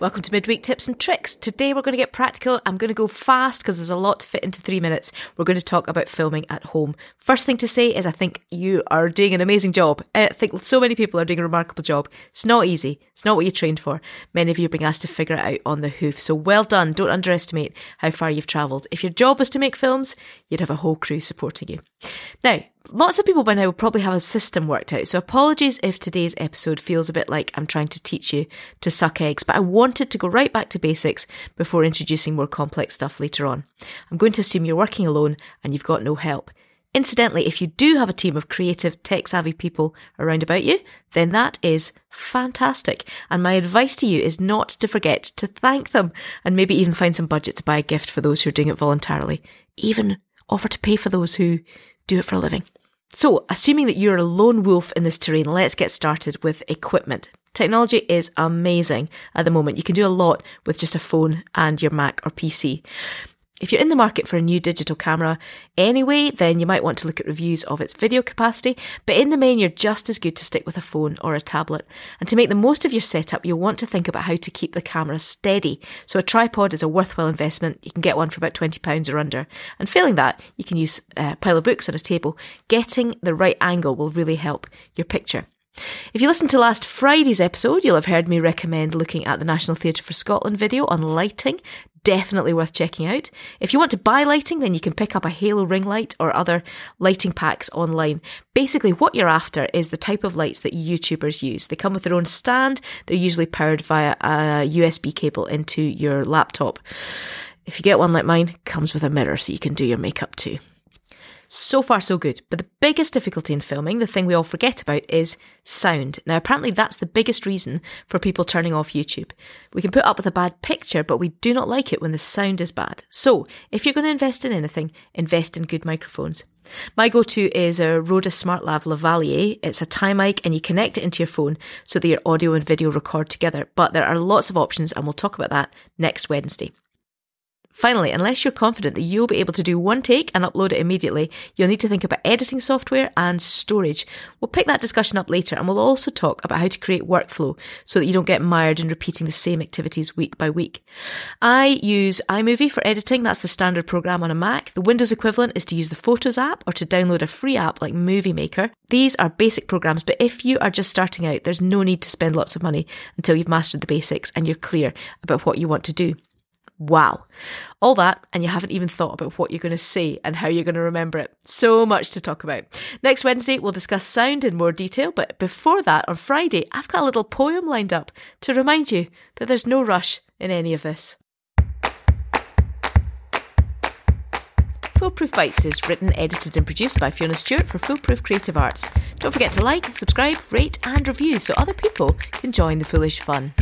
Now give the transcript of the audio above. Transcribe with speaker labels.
Speaker 1: Welcome to Midweek Tips and Tricks. Today we're going to get practical. I'm going to go fast because there's a lot to fit into three minutes. We're going to talk about filming at home. First thing to say is I think you are doing an amazing job. Eh, I think so many people are doing a remarkable job. It's not easy. It's not what you trained for. Many of you are being asked to figure it out on the hoof. So well done. Don't underestimate how far you've travelled. If your job was to make films, you'd have a whole crew supporting you. Now, lots of people by now will probably have a system worked out. So apologies if today's episode feels a bit like I'm trying to teach you to suck eggs, but I wanted to go right back to basics before introducing more complex stuff later on. I'm going to assume you're working alone and you've got no help. Incidentally, if you do have a team of creative, tech savvy people around about you, then that is fantastic. And my advice to you is not to forget to thank them and maybe even find some budget to buy a gift for those who are doing it voluntarily. Even offer to pay for those who do it for a living. So, assuming that you're a lone wolf in this terrain, let's get started with equipment. Technology is amazing at the moment. You can do a lot with just a phone and your Mac or PC. If you're in the market for a new digital camera anyway, then you might want to look at reviews of its video capacity, but in the main, you're just as good to stick with a phone or a tablet. And to make the most of your setup, you'll want to think about how to keep the camera steady. So a tripod is a worthwhile investment. You can get one for about £20 or under. And failing that, you can use a pile of books on a table. Getting the right angle will really help your picture. If you listened to last Friday's episode, you'll have heard me recommend looking at the National Theatre for Scotland video on lighting definitely worth checking out. If you want to buy lighting, then you can pick up a Halo ring light or other lighting packs online. Basically, what you're after is the type of lights that YouTubers use. They come with their own stand, they're usually powered via a USB cable into your laptop. If you get one like mine, comes with a mirror so you can do your makeup too. So far, so good. But the biggest difficulty in filming, the thing we all forget about, is sound. Now, apparently, that's the biggest reason for people turning off YouTube. We can put up with a bad picture, but we do not like it when the sound is bad. So, if you're going to invest in anything, invest in good microphones. My go-to is uh, a Rode SmartLav Lavalier. It's a tie mic and you connect it into your phone so that your audio and video record together. But there are lots of options and we'll talk about that next Wednesday. Finally, unless you're confident that you'll be able to do one take and upload it immediately, you'll need to think about editing software and storage. We'll pick that discussion up later and we'll also talk about how to create workflow so that you don't get mired in repeating the same activities week by week. I use iMovie for editing. That's the standard program on a Mac. The Windows equivalent is to use the Photos app or to download a free app like Movie Maker. These are basic programs, but if you are just starting out, there's no need to spend lots of money until you've mastered the basics and you're clear about what you want to do. Wow. All that, and you haven't even thought about what you're going to say and how you're going to remember it. So much to talk about. Next Wednesday, we'll discuss sound in more detail, but before that, on Friday, I've got a little poem lined up to remind you that there's no rush in any of this. Foolproof Bites is written, edited, and produced by Fiona Stewart for Foolproof Creative Arts. Don't forget to like, subscribe, rate, and review so other people can join the foolish fun.